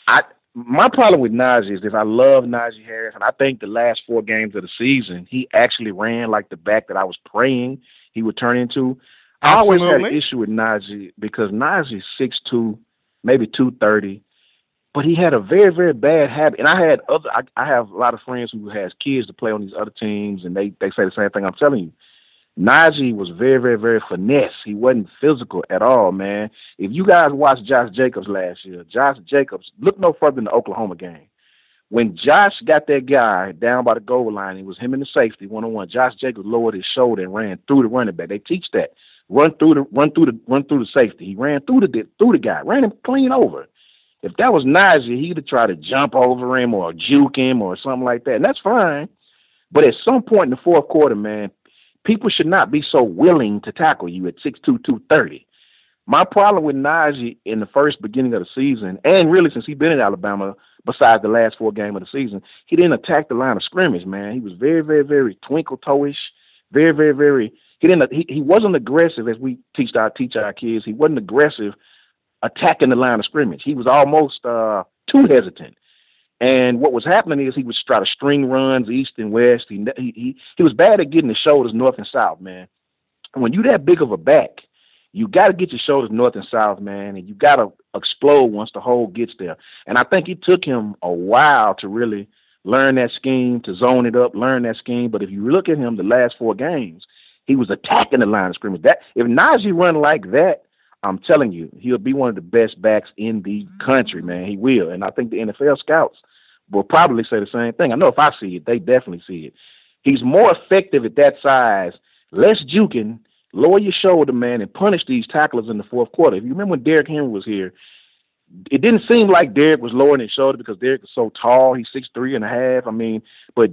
I my problem with Najee is this: I love Najee Harris, and I think the last four games of the season, he actually ran like the back that I was praying he would turn into. I always had an issue with Najee because Najee's six two, maybe two thirty, but he had a very very bad habit. And I had other, I, I have a lot of friends who has kids to play on these other teams, and they they say the same thing I'm telling you. Najee was very, very, very finesse. He wasn't physical at all, man. If you guys watched Josh Jacobs last year, Josh Jacobs, look no further than the Oklahoma game. When Josh got that guy down by the goal line, it was him and the safety one on one. Josh Jacobs lowered his shoulder and ran through the running back. They teach that. Run through the run through the run through the safety. He ran through the through the guy, ran him clean over. If that was Najee, he'd have tried to jump over him or juke him or something like that. And that's fine. But at some point in the fourth quarter, man, people should not be so willing to tackle you at 6'2", 230. My problem with Najee in the first beginning of the season, and really since he's been in Alabama, besides the last four games of the season, he didn't attack the line of scrimmage, man. He was very, very, very twinkle toeish, very, very, very. He didn't. He, he wasn't aggressive as we teach our teach our kids. He wasn't aggressive attacking the line of scrimmage. He was almost uh, too hesitant. And what was happening is he would try to string runs east and west. He he he was bad at getting the shoulders north and south, man. When you that big of a back, you got to get your shoulders north and south, man, and you got to explode once the hole gets there. And I think it took him a while to really learn that scheme, to zone it up, learn that scheme. But if you look at him, the last four games, he was attacking the line of scrimmage. That if Najee run like that, I'm telling you, he'll be one of the best backs in the country, man. He will. And I think the NFL scouts will probably say the same thing. I know if I see it, they definitely see it. He's more effective at that size, less juking, lower your shoulder, man, and punish these tacklers in the fourth quarter. If you remember when Derrick Henry was here, it didn't seem like Derrick was lowering his shoulder because Derrick is so tall. He's six three and a half. I mean, but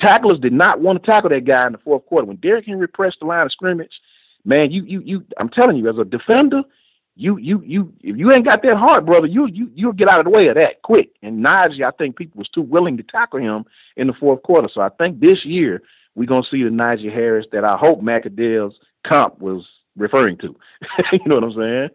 tacklers did not want to tackle that guy in the fourth quarter. When Derrick Henry pressed the line of scrimmage, man, you you you I'm telling you, as a defender, you you you if you ain't got that heart, brother, you you you'll get out of the way of that quick. And Najee, I think people was too willing to tackle him in the fourth quarter. So I think this year we're gonna see the Najee Harris that I hope Matt Caddell's comp was referring to. you know what I'm saying?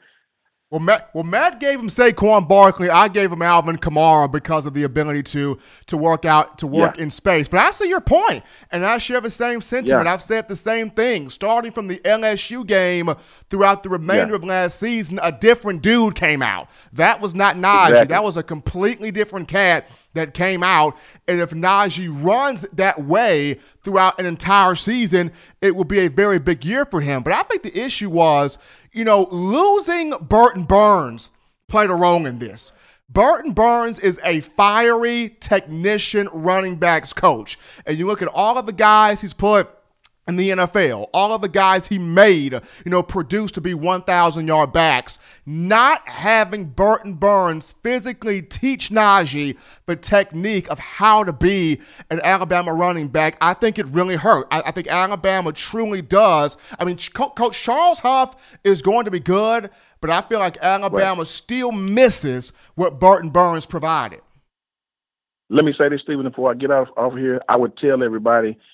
Well, Matt, well, Matt gave him Saquon Barkley. I gave him Alvin Kamara because of the ability to to work out to work yeah. in space. But I see your point, and I share the same sentiment. Yeah. I've said the same thing. Starting from the LSU game throughout the remainder yeah. of last season, a different dude came out. That was not Najee. Exactly. That was a completely different cat that came out. And if Najee runs that way throughout an entire season, it will be a very big year for him. But I think the issue was you know, losing Burton Burns played a role in this. Burton Burns is a fiery technician running backs coach. And you look at all of the guys he's put in the NFL, all of the guys he made, you know, produced to be 1,000 yard backs, not having Burton Burns physically teach Najee the technique of how to be an Alabama running back, I think it really hurt. I, I think Alabama truly does. I mean, Co- Coach Charles Huff is going to be good, but I feel like Alabama still misses what Burton Burns provided. Let me say this, Stephen, before I get off, off here. I would tell everybody –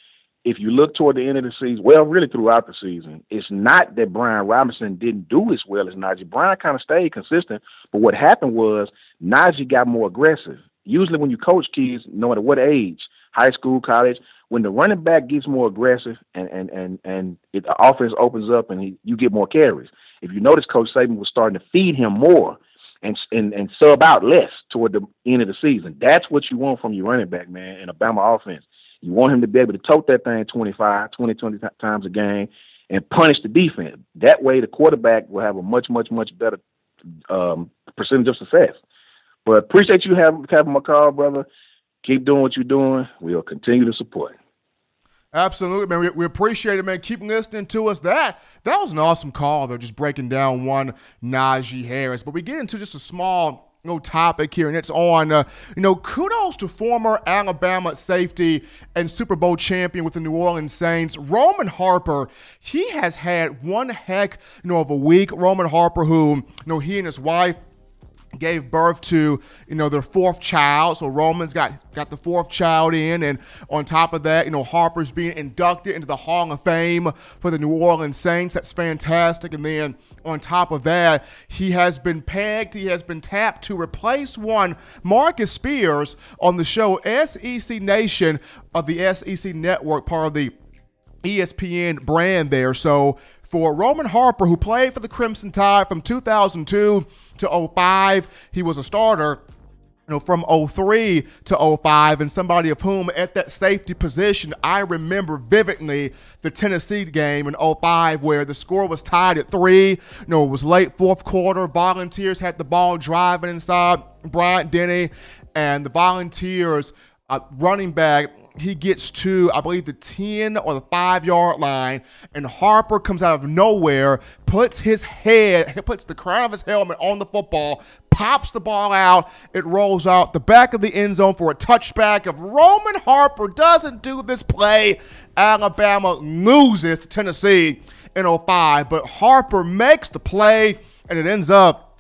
if you look toward the end of the season, well, really throughout the season, it's not that Brian Robinson didn't do as well as Najee. Brian kind of stayed consistent, but what happened was Najee got more aggressive. Usually, when you coach kids, no matter what age, high school, college, when the running back gets more aggressive and and and and it, the offense opens up and he, you get more carries. If you notice, Coach Saban was starting to feed him more and and and sub out less toward the end of the season. That's what you want from your running back, man, in a Bama offense. You want him to be able to tote that thing 25, 20, 20 times a game and punish the defense. That way, the quarterback will have a much, much, much better um, percentage of success. But appreciate you having, having my call, brother. Keep doing what you're doing. We'll continue to support. Absolutely, man. We, we, appreciate it, man. Keep listening to us. That that was an awesome call, though, just breaking down one Najee Harris. But we get into just a small no topic here, and it's on, uh, you know, kudos to former Alabama safety and Super Bowl champion with the New Orleans Saints, Roman Harper. He has had one heck, you know, of a week. Roman Harper, who, you know, he and his wife gave birth to you know their fourth child. So romans got got the fourth child in. And on top of that you know harper's being inducted into the hall of fame for the new orleans saints. That's fantastic. And then on top of that he has been pegged he has been tapped to replace one marcus spears on the show sec nation of the sec network part of the espn brand there. So for Roman Harper, who played for the Crimson Tide from 2002 to 05. He was a starter you know, from 03 to 05, and somebody of whom at that safety position, I remember vividly the Tennessee game in 05 where the score was tied at three. You know, it was late fourth quarter. Volunteers had the ball driving inside Bryant Denny, and the Volunteers uh, running back, he gets to, I believe, the 10 or the 5 yard line, and Harper comes out of nowhere, puts his head, puts the crown of his helmet on the football, pops the ball out, it rolls out the back of the end zone for a touchback. If Roman Harper doesn't do this play, Alabama loses to Tennessee in 05, but Harper makes the play, and it ends up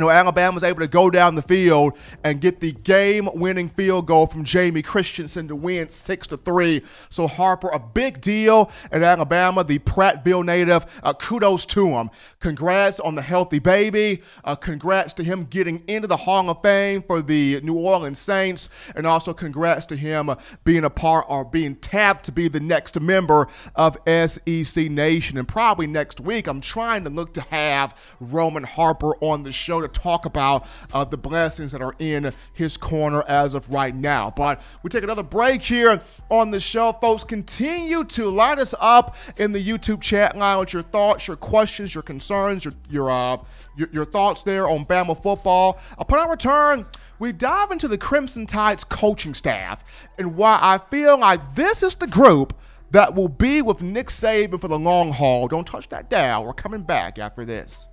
you know, Alabama was able to go down the field and get the game-winning field goal from Jamie Christensen to win six to three. So Harper, a big deal at Alabama, the Prattville native. Uh, kudos to him. Congrats on the healthy baby. Uh, congrats to him getting into the Hall of Fame for the New Orleans Saints, and also congrats to him being a part or being tapped to be the next member of SEC Nation. And probably next week, I'm trying to look to have Roman Harper on the show to talk about uh, the blessings that are in his corner as of right now. But we take another break here on the show, folks. Continue to light us up in the YouTube chat line with your thoughts, your questions, your concerns, your your uh, your, your thoughts there on Bama football. Upon our return, we dive into the Crimson Tide's coaching staff and why I feel like this is the group that will be with Nick Saban for the long haul. Don't touch that dial. We're coming back after this.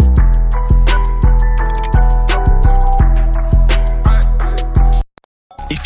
If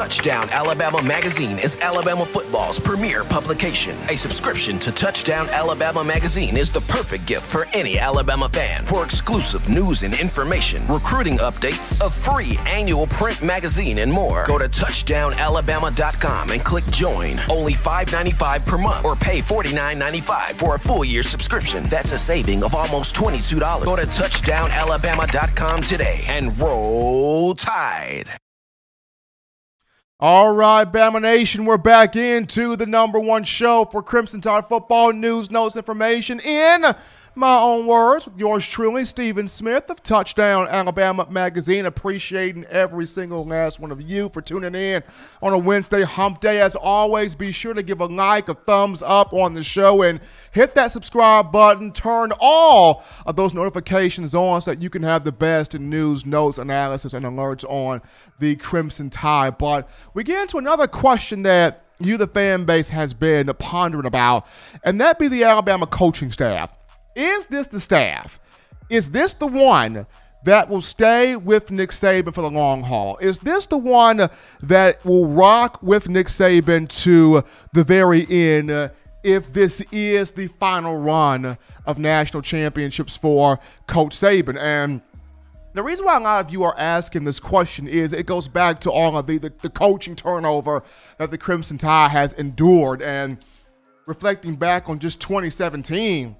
Touchdown Alabama Magazine is Alabama football's premier publication. A subscription to Touchdown Alabama Magazine is the perfect gift for any Alabama fan. For exclusive news and information, recruiting updates, a free annual print magazine, and more, go to touchdownalabama.com and click join. Only $5.95 per month or pay $49.95 for a full year subscription. That's a saving of almost $22. Go to touchdownalabama.com today and roll tide. All right, Bama Nation, we're back into the number one show for Crimson Tide football news, notes, information in my own words with yours truly, Stephen Smith of Touchdown Alabama Magazine. Appreciating every single last one of you for tuning in on a Wednesday hump day. As always, be sure to give a like, a thumbs up on the show, and hit that subscribe button. Turn all of those notifications on so that you can have the best in news, notes, analysis, and alerts on the Crimson Tide. But we get into another question that you, the fan base, has been pondering about, and that be the Alabama coaching staff. Is this the staff? Is this the one that will stay with Nick Saban for the long haul? Is this the one that will rock with Nick Saban to the very end? uh, if this is the final run of national championships for Coach Saban. And the reason why a lot of you are asking this question is it goes back to all of the, the, the coaching turnover that the Crimson Tide has endured. And reflecting back on just 2017,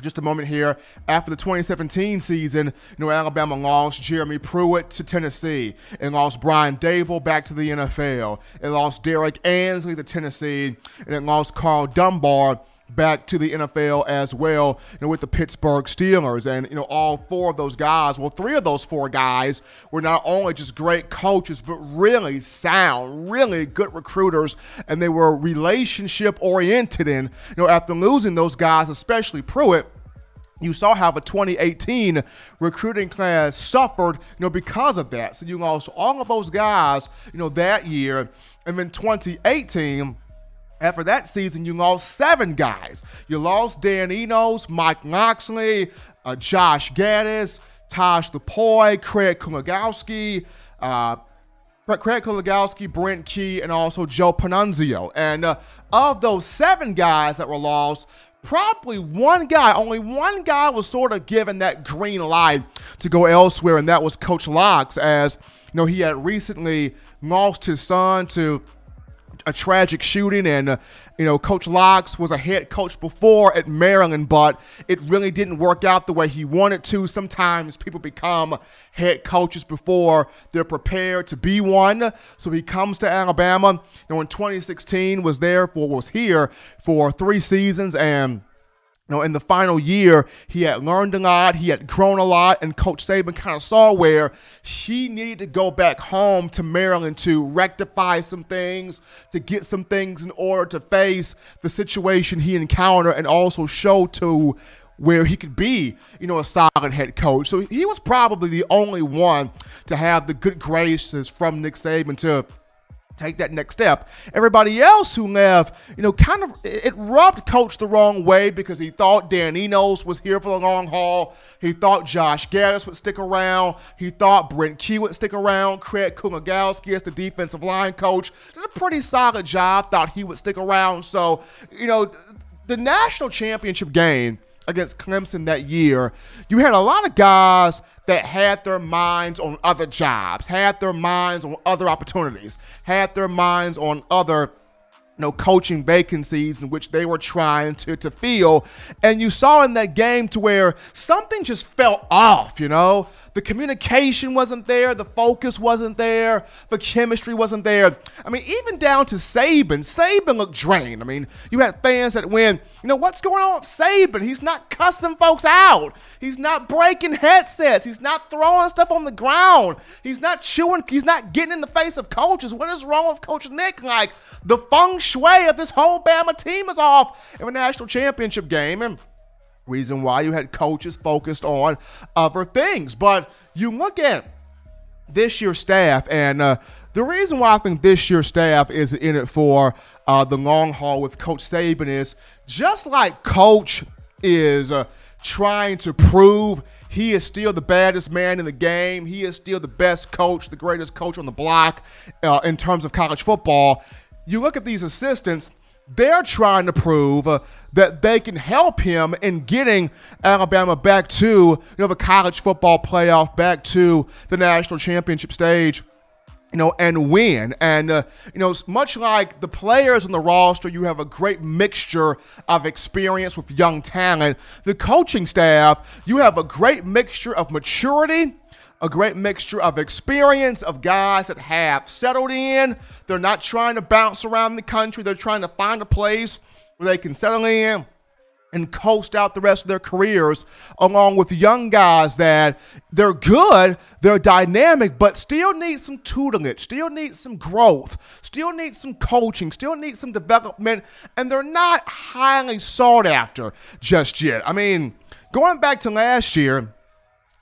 just a moment here. After the 2017 season, you know, Alabama lost Jeremy Pruitt to Tennessee and lost Brian Daboll back to the NFL. It lost Derrick Ansley to Tennessee and it lost Karl Dunbar back to the NFL as well, you know, with the Pittsburgh Steelers. And, you know, all four of those guys, well, three of those four guys were not only just great coaches, but really sound, really good recruiters. And they were relationship oriented. And, you know, after losing those guys, especially Pruitt, you saw how the 2018 recruiting class suffered, you know, because of that. So you lost all of those guys, you know, that year. And then 2018, after that season, you lost seven guys. You lost Dan Enos, Mike Locksley, uh, Josh Gattis, Tosh Lupoi, Craig Kuligowski, uh, Craig Kuligowski, Brent Key, and also Joe Pannunzio. And uh, of those seven guys that were lost, probably one guy, only one guy was sort of given that green light to go elsewhere, and that was Coach Locks, as you know, he had recently lost his son to a tragic shooting and uh, you know coach locks was a head coach before at maryland but it really didn't work out the way he wanted to. Sometimes people become head coaches before they're prepared to be one. So he comes to alabama. You know in 2016 was there for was here for three seasons and you know, in the final year, he had learned a lot, he had grown a lot, and Coach Saban kind of saw where he needed to go back home to Maryland to rectify some things, to get some things in order to face the situation he encountered, and also show to where he could be, you know, a solid head coach. So he was probably the only one to have the good graces from Nick Saban to take that next step. Everybody else who left, you know, kind of it rubbed coach the wrong way because he thought Dan Enos was here for the long haul. He thought Josh Gattis would stick around. He thought Brent Key would stick around. Craig Kuligowski as the defensive line coach did a pretty solid job. Thought he would stick around. So, you know, the national championship game against Clemson that year, you had a lot of guys that had their minds on other jobs, had their minds on other opportunities, had their minds on other you know, coaching vacancies in which they were trying to, to fill. And you saw in that game to where something just fell off, you know? The communication wasn't there, the focus wasn't there, the chemistry wasn't there. I mean, even down to Saban, Saban looked drained. I mean, you had fans that went, you know, what's going on with Saban? He's not cussing folks out. He's not breaking headsets. He's not throwing stuff on the ground. He's not chewing, he's not getting in the face of coaches. What is wrong with Coach Nick? Like, the feng shui of this whole Bama team is off in a national championship game. And Reason why you had coaches focused on other things. But you look at this year's staff, and uh, the reason why I think this year's staff is in it for uh, the long haul with Coach Saban is just like Coach is uh, trying to prove he is still the baddest man in the game. He is still the best coach, the greatest coach on the block uh, in terms of college football. You look at these assistants they're trying to prove uh, that they can help him in getting Alabama back to you know the college football playoff, back to the national championship stage. You know, and win. And, uh, you know, much like the players on the roster, you have a great mixture of experience with young talent. The coaching staff, you have a great mixture of maturity a great mixture of experience of guys that have settled in. They're not trying to bounce around the country. They're trying to find a place where they can settle in and coast out the rest of their careers, along with young guys that they're good, they're dynamic, but still need some tutelage, still need some growth, still need some coaching, still need some development, and they're not highly sought after just yet. I mean, going back to last year,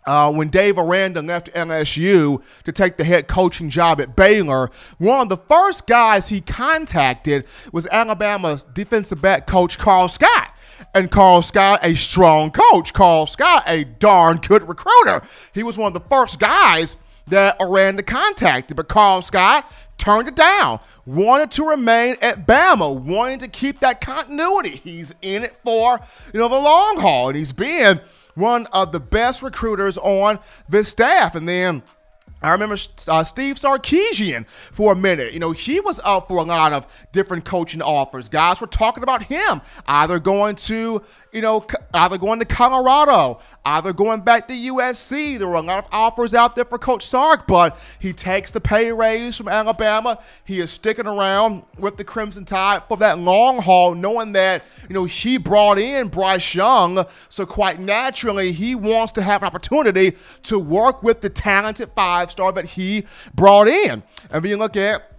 uh, when Dave Aranda left LSU to take the head coaching job at Baylor, one of the first guys he contacted was Alabama's defensive back coach Karl Scott. And Karl Scott, a strong coach. Karl Scott, a darn good recruiter. He was one of the first guys that Aranda contacted, but Karl Scott turned it down. Wanted to remain at Bama, wanting to keep that continuity. He's in it for, you know, the long haul, and he's been – one of the best recruiters on this staff. And then I remember uh, Steve Sarkisian for a minute. You know, he was up for a lot of different coaching offers. Guys were talking about him either going to, you know, either going to Colorado, either going back to USC. There were a lot of offers out there for Coach Sark, but he takes the pay raise from Alabama. He is sticking around with the Crimson Tide for that long haul, knowing that, you know, he brought in Bryce Young. So quite naturally, he wants to have an opportunity to work with the talented five star that he brought in. And when you look at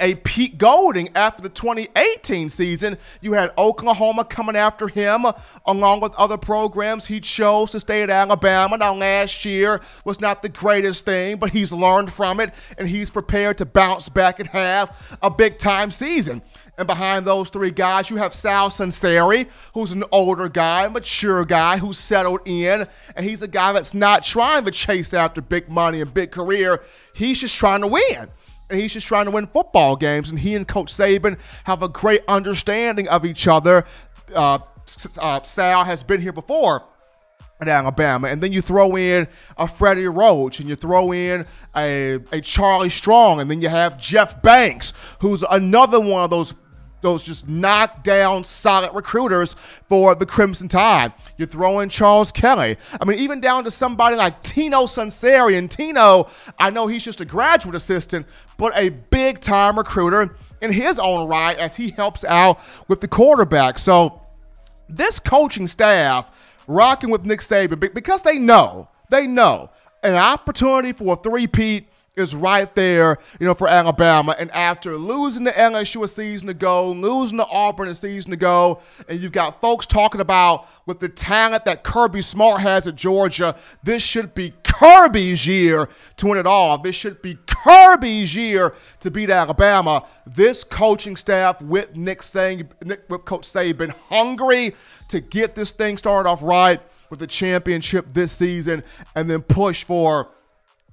a Pete Golding after the 2018 season. You had Oklahoma coming after him, along with other programs. He chose to stay at Alabama. Now, last year was not the greatest thing, but he's learned from it and he's prepared to bounce back and have a big time season. And behind those three guys, you have Sal Sunseri, who's an older guy, mature guy who's settled in, and he's a guy that's not trying to chase after big money and big career. He's just trying to win and he's just trying to win football games. And he and Coach Saban have a great understanding of each other. Uh, uh, Sal has been here before at Alabama, and then you throw in a Freddie Roach, and you throw in a, a Charlie Strong, and then you have Jeff Banks, who's another one of those those just knockdown solid recruiters for the Crimson Tide. You throw in Charles Kelly. I mean, even down to somebody like Tino Sunseri. And Tino, I know he's just a graduate assistant, but a big time recruiter in his own right as he helps out with the quarterback. So this coaching staff rocking with Nick Saban because they know, they know an opportunity for a three-peat is right there, you know, for Alabama. And after losing to LSU a season ago, losing to Auburn a season ago, and you've got folks talking about with the talent that Kirby Smart has at Georgia, this should be Kirby's year to win it all. This should be Kirby's year to beat Alabama. This coaching staff with Nick Saban, with Coach Saban, hungry to get this thing started off right with the championship this season, and then push for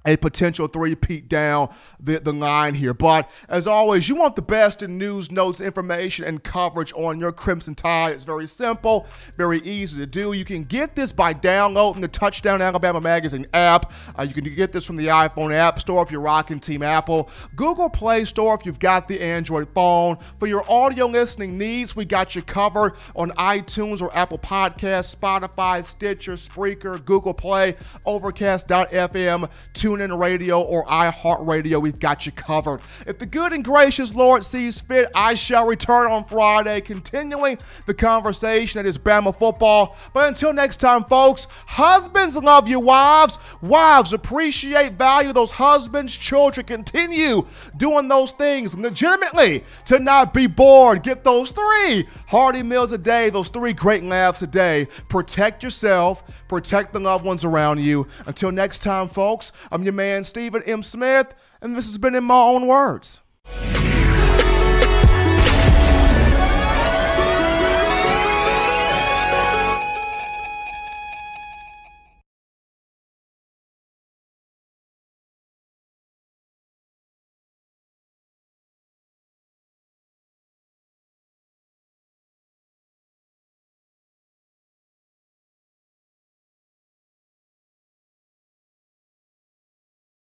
a potential three-peat down the, the line here. But as always, you want the best in news, notes, information, and coverage on your Crimson Tide. It's very simple, very easy to do. You can get this by downloading the Touchdown Alabama Magazine app. Uh, you can get this from the iPhone App Store if you're rocking Team Apple, Google Play Store if you've got the Android phone. For your audio listening needs, we got you covered on iTunes or Apple Podcasts, Spotify, Stitcher, Spreaker, Google Play, Overcast.fm, TuneIn Radio, or iHeartRadio. We've got you covered. If the good and gracious Lord sees fit, I shall return on Friday, continuing the conversation that is Bama football. But until next time, folks, husbands love your wives. Wives appreciate, value those husbands. Children continue doing those things legitimately to not be bored. Get those three hearty meals a day, those three great laughs a day. Protect yourself, protect the loved ones around you. Until next time, folks, I'm your man, Stephen M. Smith, and this has been in my own words.